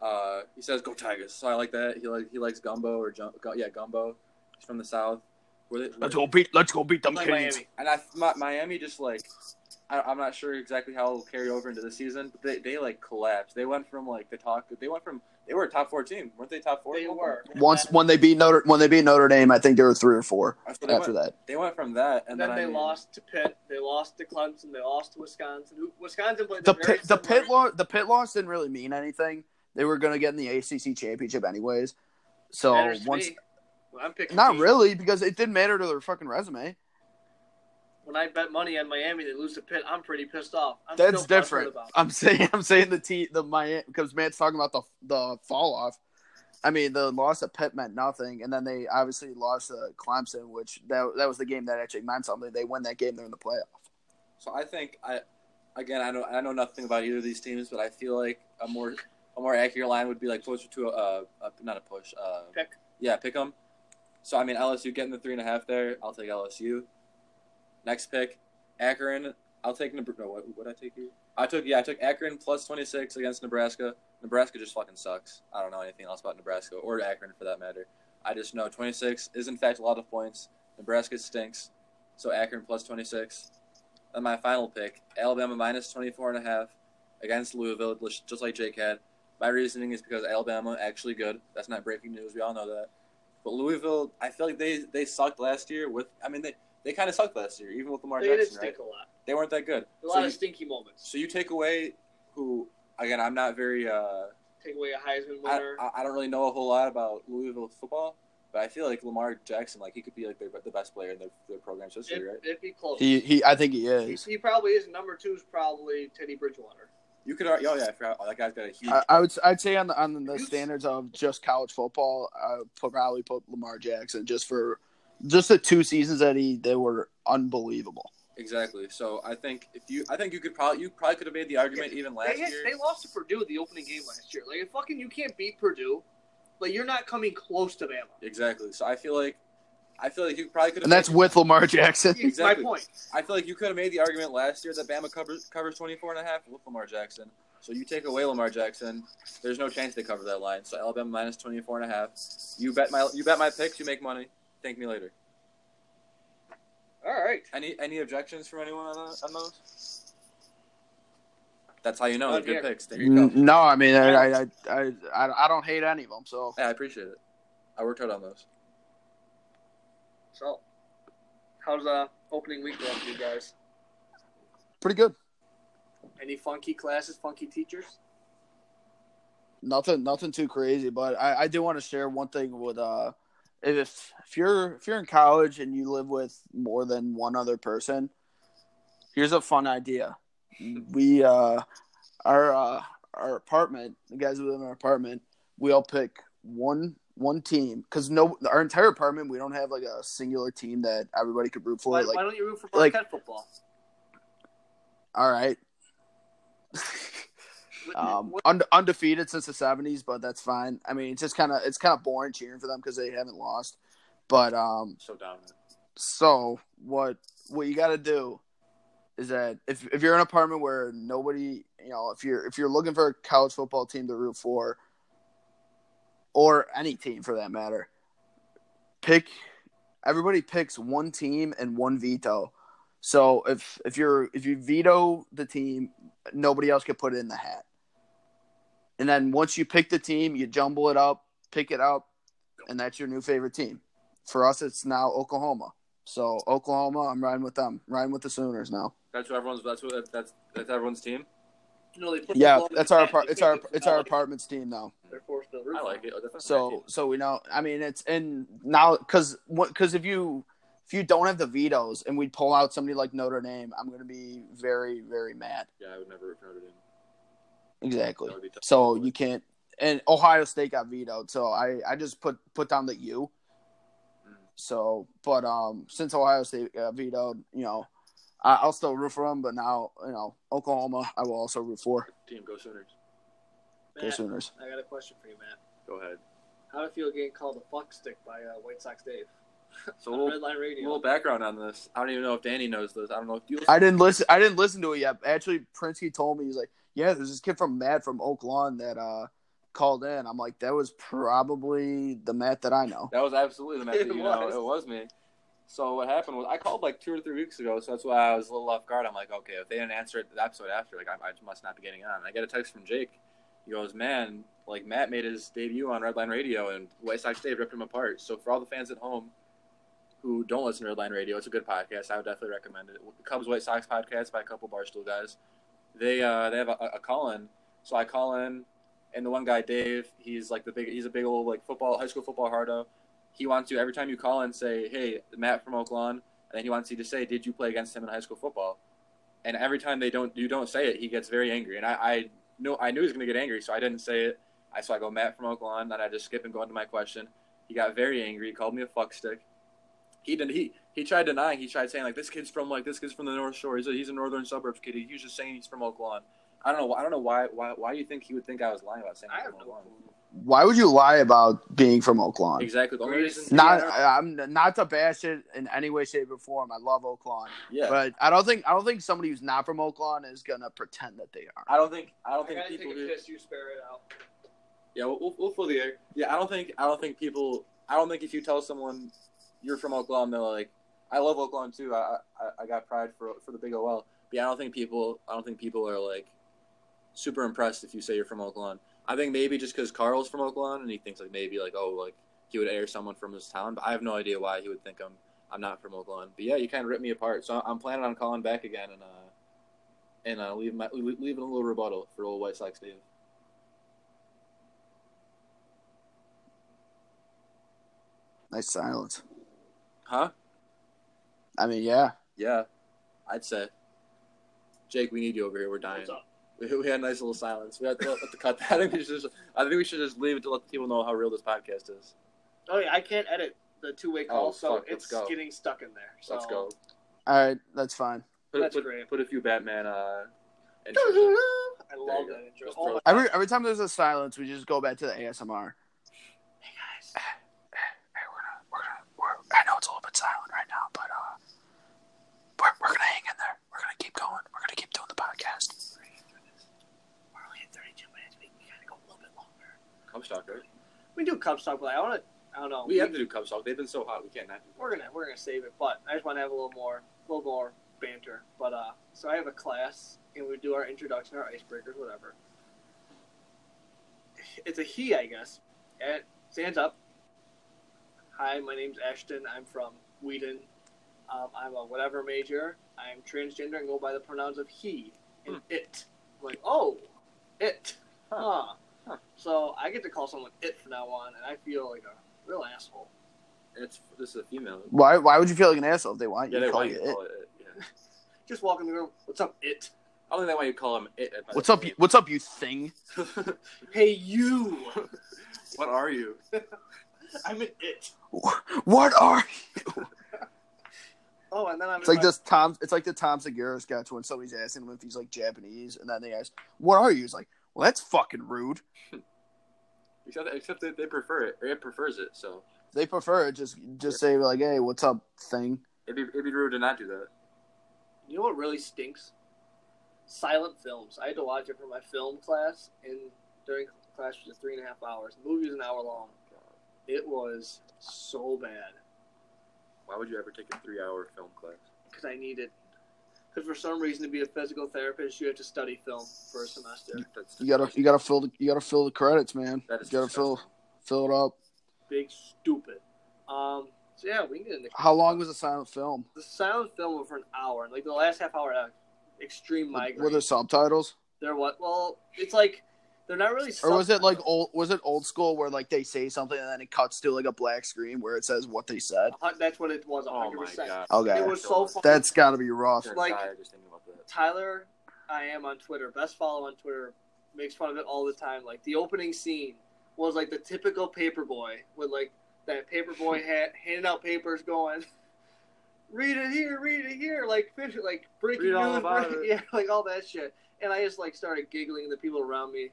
Uh, he says "Go Tigers," so I like that. He like he likes gumbo or jum- gu- yeah gumbo. He's from the south. Where they, Let's go beat let's go beat them Like Kings. Miami. And I Mi- Miami just like I, I'm not sure exactly how it'll carry over into the season, but they, they like collapsed. They went from like the talk. They went from they were a top four team, weren't they? Top four. They were. Once when they beat Notre when they beat Notre Dame, I think they were three or four oh, That's what they after went. that. They went from that, and And then then, they I mean, lost to Pitt. They lost to Clemson. They lost to Wisconsin. Wisconsin played The them very pit the similar. pit loss the pit loss didn't really mean anything. They were going to get in the ACC championship anyways. So once me. When I'm picking not teams, really because it didn't matter to their fucking resume. When I bet money on Miami, they lose to Pitt. I'm pretty pissed off. I'm That's different. About. I'm saying I'm saying the T the Miami because Matt's talking about the the fall off. I mean, the loss at Pitt meant nothing, and then they obviously lost to Clemson, which that that was the game that actually meant something. They win that game, they're in the playoff. So I think I again I know I know nothing about either of these teams, but I feel like a more a more accurate line would be like closer to a, a not a push. Uh, Pick. Yeah, pick them. So I mean LSU getting the three and a half there. I'll take LSU. Next pick, Akron. I'll take Nebraska. No, what what I take you? I took yeah I took Akron plus twenty six against Nebraska. Nebraska just fucking sucks. I don't know anything else about Nebraska or Akron for that matter. I just know twenty six is in fact a lot of points. Nebraska stinks. So Akron plus twenty six. And my final pick, Alabama minus 24 and a half against Louisville, just like Jake had. My reasoning is because Alabama actually good. That's not breaking news. We all know that. But Louisville, I feel like they they sucked last year. With I mean they they kind of sucked last year, even with Lamar They did Jackson, right? a lot. They weren't that good. A So lot you, of stinky moments. so you take away who again? I'm not very. Uh, Take away a Heisman I, winner. I I don't really know a whole lot about Louisville football, but I feel like Lamar Jackson, like he could be like their, the best player in their, their program's history, if, right? if he close. He he, I think he He, is. he probably is. Number two is probably Teddy Bridgewater. You could, ar- oh yeah, I forgot. Oh, that guy's got a huge. I, I would I'd say on the on the standards of just college football, I would probably put Lamar Jackson just for just the two seasons that he they were unbelievable. Exactly. So I think if you, I think you could probably, you probably could have made the argument even last They, had- year. they lost to Purdue the opening game last year. Like, if fucking you can't beat Purdue, like you're not coming close to Bama. Exactly. So I feel like, I feel like you probably could have. And that's with Lamar Jackson. Exactly. my point. I feel like you could have made the argument last year that Bama covers covers 24 and a half with Lamar Jackson. So you take away Lamar Jackson, there's no chance they cover that line. So Alabama minus 24 and a half. You bet my, you bet my picks, you make money. Thank me later. All right. Any any objections from anyone on, the- on those? That's how you know None they're good picks. There you go. No, I mean I I, I I I don't hate any of them. So Yeah, I appreciate it. I worked hard on those. So, how's uh opening week going for you guys? pretty good. Any funky classes, funky teachers? Nothing, nothing too crazy, but I, I do want to share one thing with uh, if if you're if you're in college and you live with more than one other person, here's a fun idea. We uh, our uh, our apartment, the guys who live in our apartment, we all pick one one team because no, our entire apartment we don't have like a singular team that everybody could root for. Why, like, why don't you root for like- football? all right, um, unde- undefeated since the seventies, but that's fine. I mean, it's just kind of it's kind of boring cheering for them because they haven't lost. But um, So dominant. so what what you got to do is that if if you're in an apartment where nobody, you know, if you're if you're looking for a college football team to root for, or any team for that matter, pick. Everybody picks one team and one veto. So if if you're if you veto the team, nobody else can put it in the hat. And then once you pick the team, you jumble it up, pick it up, and that's your new favorite team. For us, it's now Oklahoma. So Oklahoma, I'm riding with them. riding with the Sooners now. That's what everyone's. That's what that's that's everyone's team. No, they put Yeah, that's the our apart- it's our it's our apartments team now. They're forced to roof. I like it. So so we know. I mean, it's and now because because if you if you don't have the vetoes and we pull out somebody like Notre Dame, I'm going to be very very mad. Yeah, I would never root for Notre Dame. Exactly. That would be tough. So you can't. And Ohio State got vetoed, so I I just put put down the U. Mm. So, but um, since Ohio State got vetoed, you know, I, I'll still root for them. But now, you know, Oklahoma, I will also root for. team go Sooners. Go Sooners. I got a question for you, Matt. Go ahead. How do you feel getting called a fuck stick by uh, White Sox Dave So a little, Red Line a Radio? little background on this. I don't even know if Danny knows this. I don't know if you. I didn't listen. I didn't listen to it yet. Actually, Prinsky told me he's like, yeah, there's this kid from Matt from Oak Lawn that uh called in. I'm like, that was probably the Matt that I know. That was absolutely the Matt It you know, was. it was me. So what happened was I called like two or three weeks ago, so that's why I was a little off guard. I'm like, okay, if they didn't answer it the episode after, like I, I must not be getting on. I get a text from Jake. He goes, man, like Matt made his debut on Redline Radio, and White Sox Dave ripped him apart. So for all the fans at home who don't listen to Redline Radio, it's a good podcast. I would definitely recommend it. The Cubs White Sox podcast by a couple Barstool guys. They uh, they have a, a call in, so I call in, and the one guy Dave, he's like the big, he's a big old like football high school football hardo he wants you every time you call in say, "Hey, Matt from Oak Lawn," and then he wants you to say, "Did you play against him in high school football?" And every time they don't, you don't say it, he gets very angry. And I, I know, I knew he was going to get angry, so I didn't say it. I so I go Matt from Oak Lawn, then I just skip and go into my question. He got very angry. He called me a fuck stick. He didn't. He he tried denying. He tried saying like this kid's from like this kid's from the North Shore. He's a, he's a northern suburbs kid. He was just saying he's from Oak Lawn. I don't know. I don't know why. Why? Why do you think he would think I was lying about saying I he's have no clue. Why would you lie about being from Oak Lawn? Exactly. The only reason. Not, I- I'm not to bash it in any way, shape, or form. I love Oak Lawn, Yeah. but I don't think I don't think somebody who's not from Oak Lawn is gonna pretend that they are. I don't think. I don't I think people. take a piss. You spare it out. Yeah, we'll, we'll, we'll fill the air. Yeah, I don't think I don't think people. I don't think if you tell someone you're from Oak Lawn, they're like, I love Oak Lawn too. I, I I got pride for for the big OL. But yeah, I don't think people. I don't think people are like super impressed if you say you're from Oak Lawn. I think maybe just because Carl's from Oak Lawn and he thinks like maybe like oh like he would air someone from his town. But I have no idea why he would think I'm I'm not from Oak Lawn. But yeah, you kind of ripped me apart. So I'm planning on calling back again and uh and uh leaving my leaving a little rebuttal for old White Sox Dave. Nice silence. Huh? I mean, yeah. Yeah, I'd say. Jake, we need you over here. We're dying. What's up? We, we had a nice little silence. We had to, let to cut that. I think we should just. I think we should just leave it to let people know how real this podcast is. Oh yeah, I can't edit the two-way call, Oh, so fuck, it's go. getting stuck in there. So. Let's go. All right, that's fine. Put, That's put, great. Put a few Batman. Uh, I love that intro. Oh it- Every every time there's a silence, we just go back to the ASMR. Hey guys. Hey, we're gonna, we're gonna, we're, I know it's a little bit silent right now, but uh, we're, we're gonna hang in there. We're gonna keep going. We're gonna keep doing the podcast. We're only at 32 minutes. We, we gotta go a little bit longer. Cubs talk, right? We do Cubs talk, but I want to. I don't know. We have to do Cubs talk. They've been so hot. We can't not do. We're gonna we're gonna save it, but I just want to have a little more, a little more banter. But uh, so I have a class, and we do our introduction, our icebreakers, whatever. It's a he, I guess. And stands up. Hi, my name's Ashton. I'm from Wheaton. Um, I'm a whatever major. I'm transgender and go by the pronouns of he and Hmm. it. I'm like, oh, it. Huh. Huh. Huh. So I get to call someone it from now on, and I feel like a real asshole. It's this is a female. Why why would you feel like an asshole if they want you Yeah, to call you you it? call it. it, Yeah. Just walk in the room. What's up, it? I don't think they want you to call him it. What's up? You, what's up, you thing? Hey, you. what are you? I'm an it. What are? You? Oh, and then I'm. It's like my- this Tom. It's like the Tom Segura sketch when somebody's asking him if he's like Japanese, and then they ask, "What are you?" He's like, "Well, that's fucking rude." Except except that they prefer it. Or it prefers it. So They prefer it. Just just say like, "Hey, what's up, thing?" it'd be it'd be rude to not do that. You know what really stinks? Silent films. I had to watch it for my film class, and during class was just three and a half hours. The movie was an hour long. It was so bad Why would you ever take a three-hour film class? because I needed. Because for some reason, to be a physical therapist, you have to study film for a semester. That's You gotta you gotta fill the you gotta fill the credits, man. That is you gotta fill disgusting. fill it up. Big stupid. Um. So yeah, we can get into How long was the silent film? the silent film was for an hour, and like the last half hour, extreme migraine. Were there subtitles? They're what? Well, it's like they're not really. Or was it like old? Was it old school where like they say something and then it cuts to like a black screen where it says what they said? Uh, That's what it was. Oh my god. Okay, It was so funny. that's got to be rough. Like- tired just thinking about that. Tyler, I am on Twitter. Best follow on Twitter. Makes fun of it all the time. Like the opening scene was like the typical paper boy with like that paper boy hat, handing out papers, going, "Read it here, read it here," like fish, like breaking all news, about break- yeah, like all that shit. And I just like started giggling. The people around me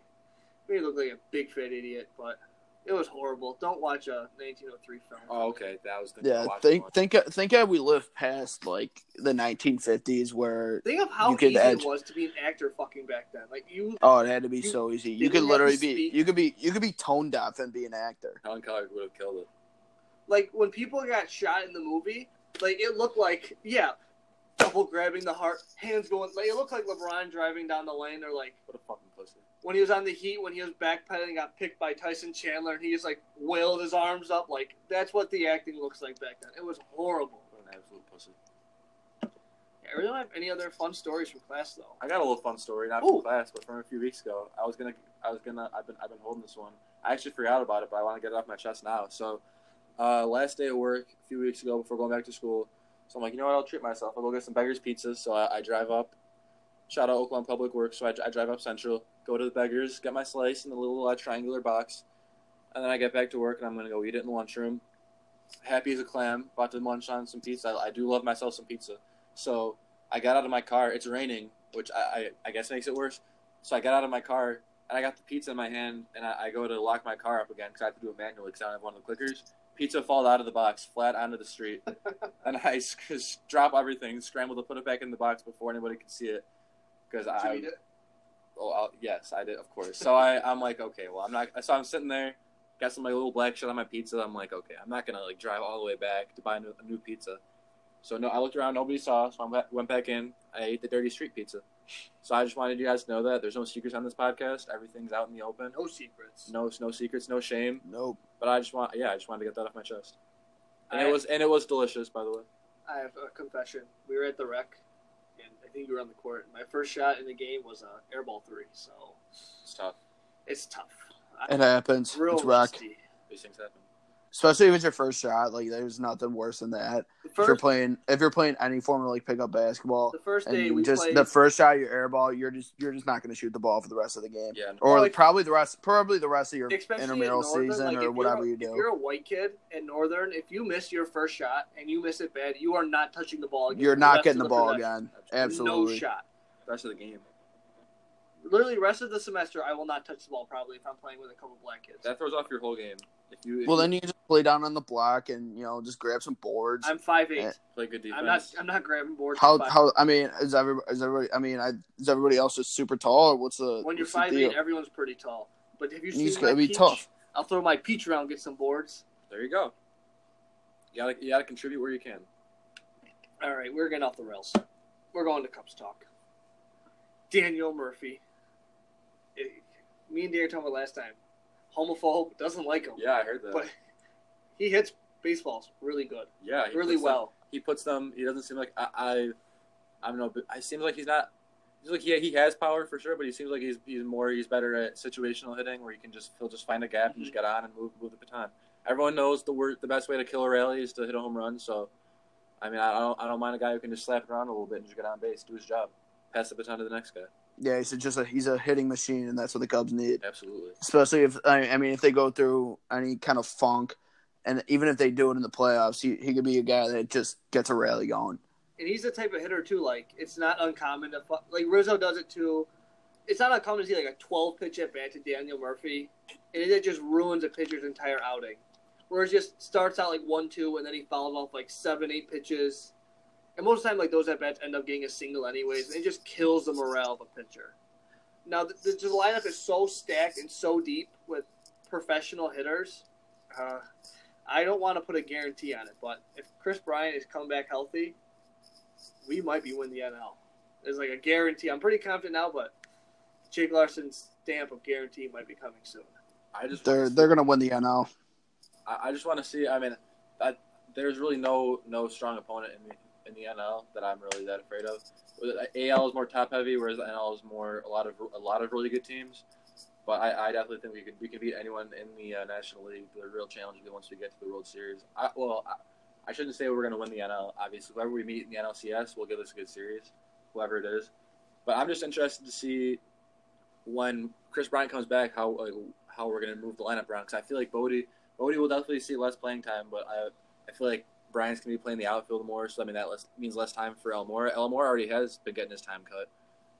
made me look like a big fat idiot, but it was horrible. Don't watch a 1903 film. Oh, okay. That was the Yeah, think think uh, think how we live past like the 1950s where Think of how You could easy edge- it was to be an actor fucking back then. Like you, oh it had to be You- so easy. you You could didn't have to literally be you could be you could be tone deaf and be an actor. Helen Keller would have killed it. like when people got shot in the movie, like it looked like yeah, double grabbing the heart, hands going. Like it looked like LeBron driving down the lane, They're like What the fucking pussy. When he was on the Heat when he was backpedaling, got picked by Tyson Chandler, and he just like wailed his arms up. Like that's what the acting looks like back then. It was horrible. What an absolute pussy. Yeah, I really don't have any other fun stories from class though. I got a little fun story, not Ooh. from class, but from a few weeks ago. I was gonna, I was gonna, I've been, I've been holding this one. I actually forgot about it, but I want to get it off my chest now. So, uh, last day of work a few weeks ago before going back to school, so I'm like, you know what, I'll treat myself. I'll go get some Beggars Pizzas. So I, I drive up. Shout out Oak Lawn Public Works. So I, I drive up Central, go to the Beggars, get my slice in the little uh, triangular box, and then I get back to work and I'm gonna go eat it in the lunchroom. Happy as a clam, about to munch on some pizza. I, I do love myself some pizza. So I got out of my car. It's raining, which I, I, I guess makes it worse. So I got out of my car and I got the pizza in my hand, and I, I go to lock my car up again because I have to do it manually because I don't have one of the clickers. Pizza falls out of the box, flat onto the street, and I s- drop everything, scramble to put it back in the box before anybody can see it. Because I, eat oh I'll, yes, I did, of course. So I, I'm like, okay, well, I'm not. So I'm sitting there, got some like little black shit on my pizza. I'm like, okay, I'm not gonna like drive all the way back to buy a new, a new pizza. So no, I looked around, nobody saw, so I went- went back in. I ate the dirty street pizza. So I just wanted you guys to know that there's no secrets on this podcast. Everything's out in the open. No secrets. No, no secrets, no shame. Nope. But I just want, yeah, I just wanted to get that off my chest. And I- it was, and it was delicious, by the way. I have a confession. We were at the rec, and I think you were on the court. My first shot in the game was a airball three, so It's tough. it's tough. It happens. Real it's rock. rusty. These things happen. Especially if it's your first shot. Like there's nothing worse than that. The if you're playing if you're playing any form of like pickup basketball the first and day you we just played. the first shot your air ball, you're just you're just not gonna shoot the ball for the rest of the game. Yeah. Or Like- probably the rest probably the rest of your especially in intramural Northern, season like, or if whatever you're, If do. you're a white kid in Northern, if you miss your first shot and you miss it bad, you are not touching the ball again. You're for the not getting of the ball possession. again. Absolutely, no Absolutely. shot. Rest of the game. Literally, rest of the semester, I will not touch the ball probably if I'm playing with a couple black kids. That throws off your whole game. If you, if Well, you then you just play down on the block and you know just grab some boards. I'm five eight. Eh, play good defense. I'm not. I'm not grabbing boards. How how I mean is everybody is everybody I mean I, is everybody else just super tall or what's the when you're five eight, everyone's pretty tall. But if you You see just my gotta be peach, tough. I'll throw my peach around, get some boards. There you go. You gotta, you gotta contribute where you can. All right, we're getting off the rails. We're going to Cubs talk. Daniel Murphy. It- me and Darren talked about last time. Homophobe doesn't like him, Yeah, I heard that. but he hits baseballs really good, yeah, really puts them- well. he puts them. He doesn't seem like I. I, I don't know. But it seems like he's not. He's like yeah, he has power for sure, but he seems like he's he's more he's better at situational hitting where he can just he'll just find a gap and just mm-hmm. get on and move move the baton. Everyone knows the word the best way to kill a rally is to hit a home run. So, I mean, I don't I don't mind a guy who can just slap it around a little bit and just get on base, do his job, pass the baton to the next guy. Yeah, he's just a he's a hitting machine and that's what the Cubs need. Absolutely. Especially if I, I mean if they go through any kind of funk and even if they do it in the playoffs, he, he could be a guy that just gets a rally going. And he's the type of hitter too. Like it's not uncommon to like Rizzo does it too. It's not uncommon to see like a 12 pitch at bat to Daniel Murphy, and it just ruins a pitcher's entire outing. Whereas just starts out like one two, and then he follows off like seven eight pitches, and most of the time like those at bats end up getting a single anyways, and it just kills the morale of a pitcher. Now the, the, the lineup is so stacked and so deep with professional hitters. Uh, I don't want to put a guarantee on it, but if Kris Bryant is coming back healthy, we might be winning the NL. It's like a guarantee. I'm pretty confident now, but Jake Larson's stamp of guarantee might be coming soon. I just They're they're gonna win the NL. I, I just want to see. I mean, I, there's really no no strong opponent in the in the NL that I'm really that afraid of. AL is more top heavy, whereas the NL is more a lot of a lot of really good teams. But I, I definitely think we can we can beat anyone in the uh, National League. The real challenge will be once we get to the World Series. I, well, I, I shouldn't say we're going to win the NL. Obviously, whoever we meet in the NLCS will give us a good series, whoever it is. But I'm just interested to see when Kris Bryant comes back how like, how we're going to move the lineup around. Because I feel like Bote Bote will definitely see less playing time, but I I feel like Bryant's going to be playing the outfield more. So I mean that less, means less time for Almora. Almora already has been getting his time cut.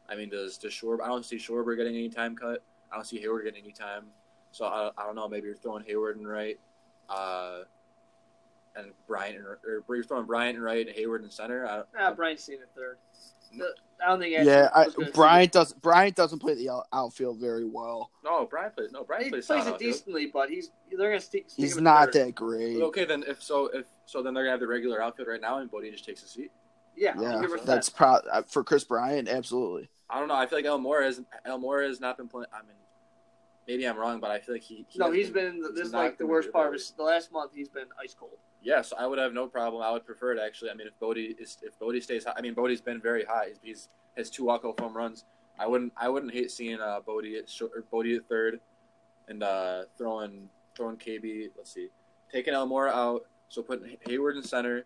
I mean, does does Schwarber? I don't see Schwarber getting any time cut. I don't see Heyward getting any time. So I, I don't know. Maybe you're throwing Heyward and right, uh, and Bryant and or you're throwing Bryant and right and Heyward in center. I, ah, Bryant's seen it third. I don't think. Yeah, I, Bryant does. Bryant doesn't play the outfield very well. No, Bryant plays. No, Bryant he plays. plays it decently, but he's they're gonna stick. stick he's not that great. Okay, then if so, if so, then they're gonna have the regular outfield right now, and Bote just takes a seat. Yeah, yeah, that's pro uh, for Kris Bryant. Absolutely. I don't know. I feel like Almora has Almora has not been playing. I mean, maybe I'm wrong, but I feel like he. he no, he's been. been this is like the worst part of his. The last month, he's been ice cold. Yes, I would have no problem. I would prefer it actually. I mean, if Bote is if Bote stays high, I mean, Bote's been very high. He's, he's has two walk off home runs. I wouldn't I wouldn't hate seeing uh, Bote at short, or Bote at third, and uh, throwing throwing KB. Let's see, taking Almora out. So putting Heyward in center,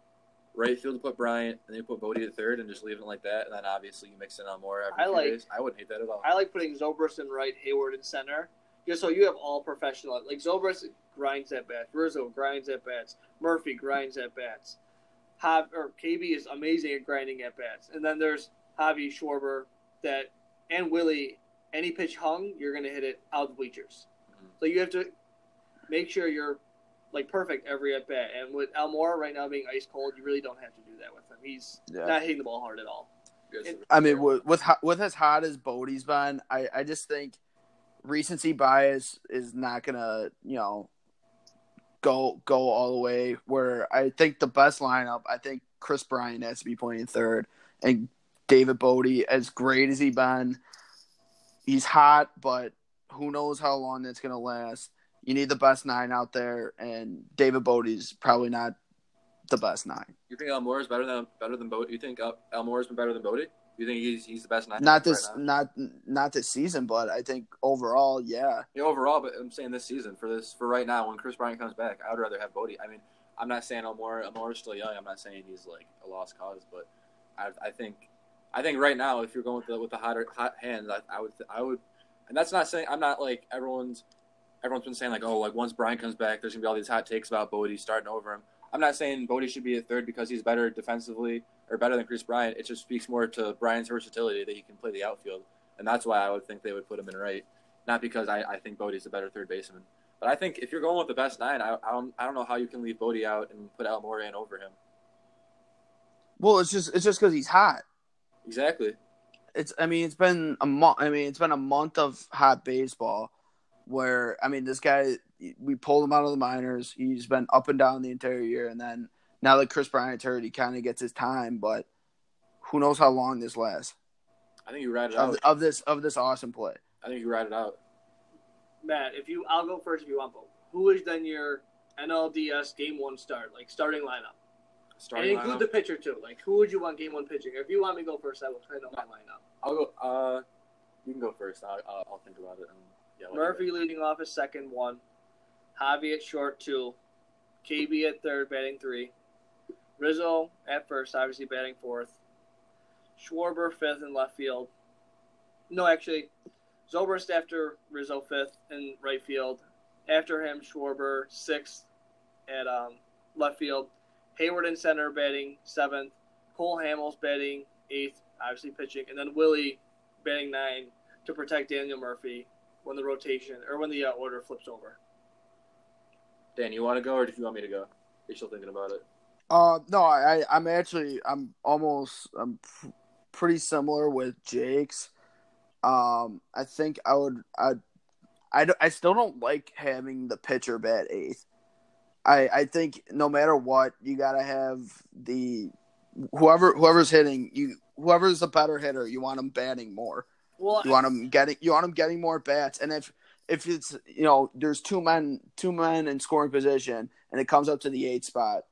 right field to put Bryant, and then you put Bote at third, and just leaving it like that. And then obviously you mix in Almora every I like, days. I wouldn't hate that at all. I like putting Zobrist in right, Heyward in center. Just so you have all professional. Like Zobrist grinds at bats, Rizzo grinds at bats, Murphy grinds at bats. Have or KB is amazing at grinding at bats, and then there's Javi Schwarber that and Willie. Any pitch hung, you're gonna hit it out the bleachers. Mm-hmm. So you have to make sure you're like perfect every at bat. And with Almora right now being ice cold, you really don't have to do that with him. He's yeah. not hitting the ball hard at all. I mean, with with, with as hot as Bote's been, I, I just think recency bias is not gonna you know go go all the way. Where I think the best lineup, I think Kris Bryant has to be playing third, and David Bote, as great as he been, he's hot, but who knows how long that's gonna last. You need the best nine out there, and David Bote's probably not the best nine. You think Almora is better than better than Bote? You think Almora has been better than Bote? You think he's he's the best nine? Not this right not not this season, but I think overall, yeah. Yeah, overall, but I'm saying this season for this for right now when Kris Bryant comes back, I would rather have Bote. I mean, I'm not saying Almora is still young. I'm not saying he's like a lost cause, but I I think I think right now if you're going with the with the hotter hot hands, I, I would I would, and that's not saying I'm not like everyone's everyone's been saying like oh like once Bryant comes back, there's gonna be all these hot takes about Bote starting over him. I'm not saying Bote should be a third because he's better defensively or better than Kris Bryant. It just speaks more to Bryant's versatility that he can play the outfield, and that's why I would think they would put him in right, not because I, I think Bote's a better third baseman. But I think if you're going with the best nine, I, I don't I don't know how you can leave Bote out and put Almora in over him. Well, it's just it's just because he's hot. Exactly. It's I mean it's been a month. I mean it's been a month of hot baseball where I mean this guy we pulled him out of the minors. He's been up and down the entire year, and then now that Kris Bryant's hurt, he kind of gets his time. But who knows how long this lasts? I think you ride it of, out of this of this awesome play. I think you ride it out. Matt, if you, I'll go first if you want. But who is then your NLDS game one start, like starting lineup? Starting and include lineup? the pitcher too. Like, who would you want game one pitching? If you want me to go first, I will try to know my lineup. I'll go. Uh, you can go first. I'll, I'll, I'll think about it. And, yeah, Murphy leading off as second, one. Javi at short, two. KB at third, batting three. Rizzo at first, obviously batting fourth. Schwarber fifth in left field. No, actually, Zobrist after Rizzo fifth in right field. After him, Schwarber sixth at um, left field. Heyward in center batting seventh. Cole Hamels batting eighth, obviously pitching, and then Willie batting nine to protect Daniel Murphy when the rotation or when the uh, order flips over. Dan, you want to go, or do you want me to go? You're still thinking about it. Uh, no, I, I'm actually, I'm almost, I'm pr- pretty similar with Jake's. Um, I think I would, I, I, I still don't like having the pitcher bat eighth. I, I think no matter what, you gotta have the whoever whoever's hitting you, whoever's the better hitter, you want them batting more. Well, you want them getting you want them getting more bats, and if if it's you know there's two men two men in scoring position and it comes up to the eight spot,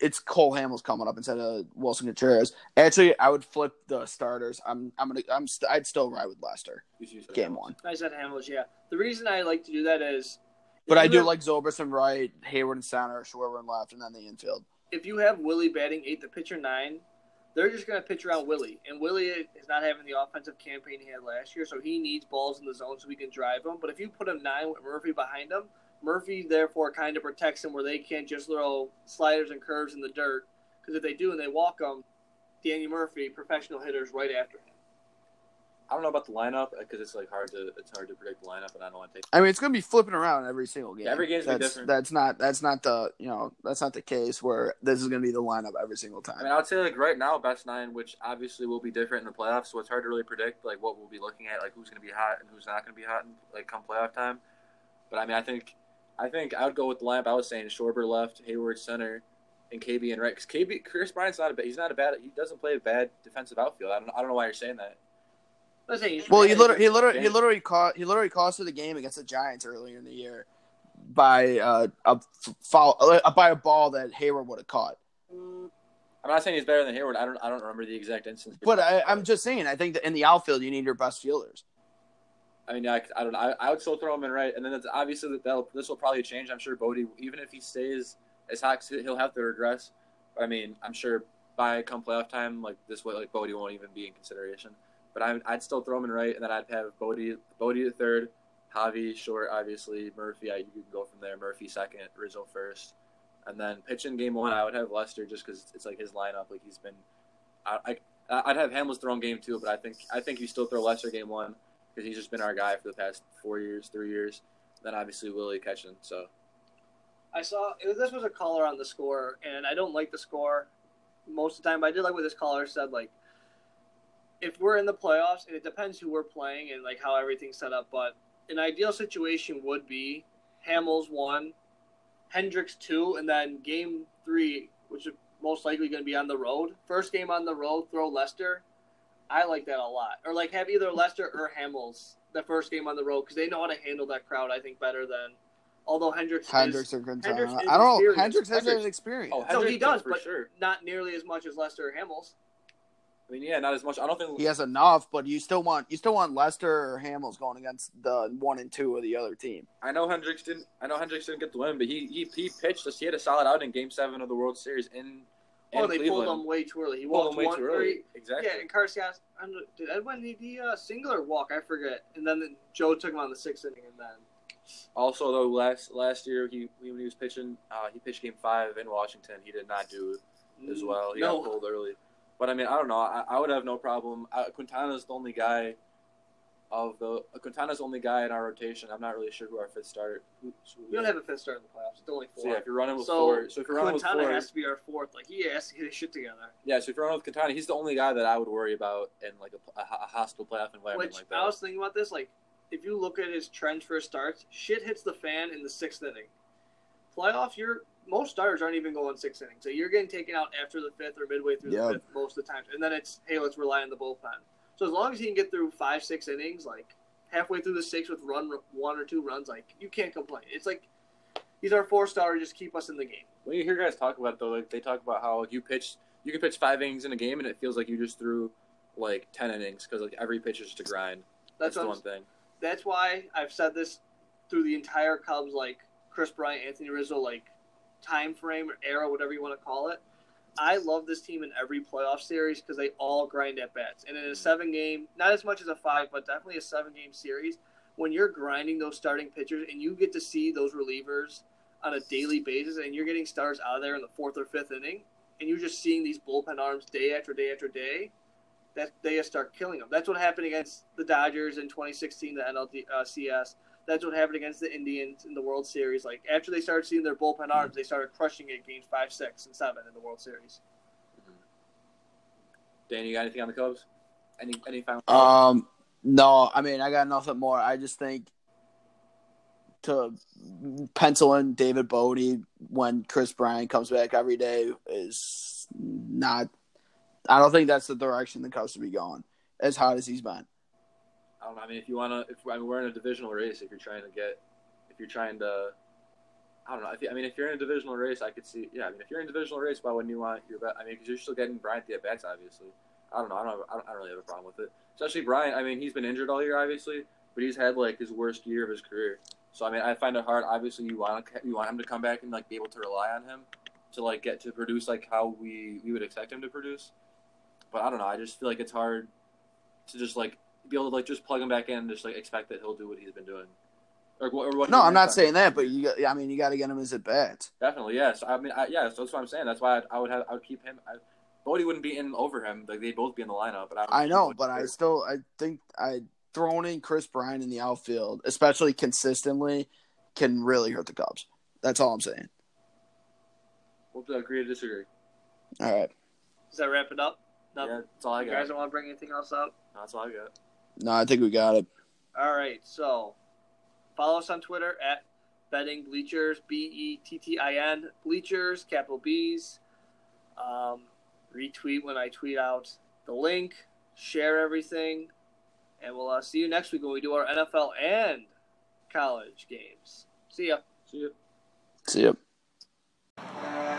it's Cole Hamels coming up instead of Willson Contreras. Actually, I would flip the starters. I'm I'm gonna I'm st- I'd still ride with Lester You see- game one, I said Hamels, yeah. The reason I like to do that is, but I do have- like Zobrist and right, Heyward and center, Schwarber and left, and then the infield. if you have Willie batting eight, the pitcher nine, they're just going to pitch around Willie. And Willie is not having the offensive campaign he had last year, so he needs balls in the zone so we can drive him. But if you put him nine with Murphy behind him, Murphy therefore kind of protects him where they can't just throw sliders and curves in the dirt. Because if they do and they walk him, Danny Murphy, professional hitters, right after him. I don't know about the lineup because it's like hard to it's hard to predict the lineup, and I don't want to take. I mean, it's gonna be flipping around every single game. Yeah, every game's gonna that's, different. That's not that's not the you know that's not the case where this is gonna be the lineup every single time. I mean, I would say like right now, best nine, which obviously will be different in the playoffs, so it's hard to really predict like what we'll be looking at, like who's going to be hot and who's not going to be hot, in, like come playoff time. But I mean, I think, I think I would go with the lineup I was saying: Schwarber left, Heyward center, and KB and right. Because KB, Kris Bryant's not a bad, he's not a bad, he doesn't play a bad defensive outfield. I don't, I don't know why you're saying that. I'm saying Well, he literally, he literally, he literally caught, he literally costed the game against the Giants earlier in the year by uh, a f- foul, uh, by a ball that Heyward would have caught. I'm not saying he's better than Heyward. I don't, I don't remember the exact instance. But I, I'm just saying, I think that in the outfield, you need your best fielders. I mean, I, I don't know. I, I would still throw him in right, and then it's obviously that this will probably change. I'm sure Bote, even if he stays as 'cause he'll have to regress. I mean, I'm sure by come playoff time, like this way, like Bote won't even be in consideration. But I, I'd still throw him in right, and then I'd have Bote, Bote third, Javi short, obviously Murphy. I, you can go from there. Murphy second, Rizzo first, and then pitching game one, I would have Lester just because it's like his lineup. Like he's been, I, I I'd have Hamels thrown game two, but I think I think you still throw Lester game one because he's just been our guy for the past four years, three years. Then obviously Willie catching. So I saw was, this was a caller on the score, and I don't like the score most of the time. But I did like what this caller said. Like, if we're in the playoffs, and it depends who we're playing and like how everything's set up. But an ideal situation would be Hamels one, Hendricks two, and then game three, which is most likely going to be on the road. First game on the road, throw Lester. I like that a lot. Or like have either Lester or Hamels the first game on the road because they know how to handle that crowd. I think better than. Although Hendricks, is, Hendricks or Quintana. Hendricks is I don't know. Hendricks has Hendricks- an experience. oh, No, Hendricks he does, but sure. not nearly as much as Lester or Hamels. I mean, yeah, not as much. I don't think he has enough, but you still want you still want Lester or Hamels going against the one and two of the other team. I know Hendricks didn't. I know Hendricks didn't get the win, but he he, he pitched. Us, he had a solid out in Game Seven of the World Series in. Oh, they Cleveland. pulled him way too early. He Pulled walked way one too early. three. Exactly. Yeah, and don't know, did Edwin need the uh, singular walk? I forget. And then Joe took him on the sixth inning, and then Also, though, last last year he when he was pitching, uh, he pitched Game Five in Washington. He did not do as well. He no, got pulled early. But I mean, I don't know. I, I would have no problem. Uh, Quintana's the only guy of the uh, Quintana's the only guy in our rotation. I'm not really sure who our fifth starter. Who, who we don't have a fifth starter in the playoffs. It's only So four. yeah, if you're running with So, four, so if you're running with Quintana four, has to be our fourth. Like he has to get his shit together. yeah. So if you're running with Quintana, he's the only guy that I would worry about in like a, a, a hostile playoff environment Which like that. I was thinking about this. Like, if you look at his trends for his starts, shit hits the fan in the sixth inning. Playoffs, you're most starters aren't even going six innings, so you're getting taken out after the fifth or midway through Yep. the fifth most of the time, and then it's hey, let's rely on the bullpen. So as long as he can get through five, six innings, like halfway through the six with run one or two runs, like you can't complain. It's like he's our four star, just keep us in the game. When you hear guys talk about it, though, like they talk about how like, you pitch, you can pitch five innings in a game, and it feels like you just threw like ten innings because like every pitch is just a grind. That's, That's, the one thing. that's why I've said this through the entire Cubs, like Kris Bryant, Anthony Rizzo, like time frame or era, whatever you want to call it. I love this team in every playoff series because they all grind at bats. And in a seven game, not as much as a five, but definitely a seven game series, when you're grinding those starting pitchers and you get to see those relievers on a daily basis and you're getting stars out of there in the fourth or fifth inning and you're just seeing these bullpen arms day after day after day, that they start killing them. That's what happened against the Dodgers in 2016, the NLD uh. That's what happened against the Indians in the World Series. Like after they started seeing their bullpen arms, they started crushing it games five, six, and seven in the World Series. Dan, you got anything on the Cubs? Any any final? Um, no, I mean I got nothing more. I just think to pencil in David Bote when Kris Bryant comes back every day is not. I don't think that's the direction the Cubs should be going. As hot as he's been, I don't know. I mean, if you want to, if I mean, we're in a divisional race, if you're trying to get, if you're trying to, I don't know. I, think, I mean, if you're in a divisional race, I could see. Yeah, I mean, if you're in a divisional race, why wouldn't you want your bet? I mean, because you're still getting Bryant the at bats, obviously. I don't know. I don't, have, I don't. Really have a problem with it. Especially Bryant. I mean, he's been injured all year, obviously, but he's had like his worst year of his career. So I mean, I find it hard. Obviously, you want you want him to come back and like be able to rely on him to like get to produce like how we we would expect him to produce. But I don't know. I just feel like it's hard to just like be able to like just plug him back in and just like expect that he'll do what he's been doing. Or, or what No, I'm not saying done. that, but you. I mean, you got to get him as at bats. Definitely, yes. I mean, I, So that's what I'm saying. That's why I'd, I would have, I would keep him. I, Bodie wouldn't be in over him. Like they'd both be in the lineup. But I, I know, but I first. still I think I throwing in Kris Bryant in the outfield, especially consistently, can really hurt the Cubs. That's all I'm saying. we'll agree to disagree. All right. Does that wrap it up? No, Yeah, that's all I got. you guys don't want to bring anything else up? That's all I got. No, I think we got it. All right, so follow us on Twitter at betting bleachers b e t t i n bleachers capital B's. Um, retweet when I tweet out the link. Share everything, and we'll uh, see you next week when we do our NFL and college games. See ya. See ya. See ya.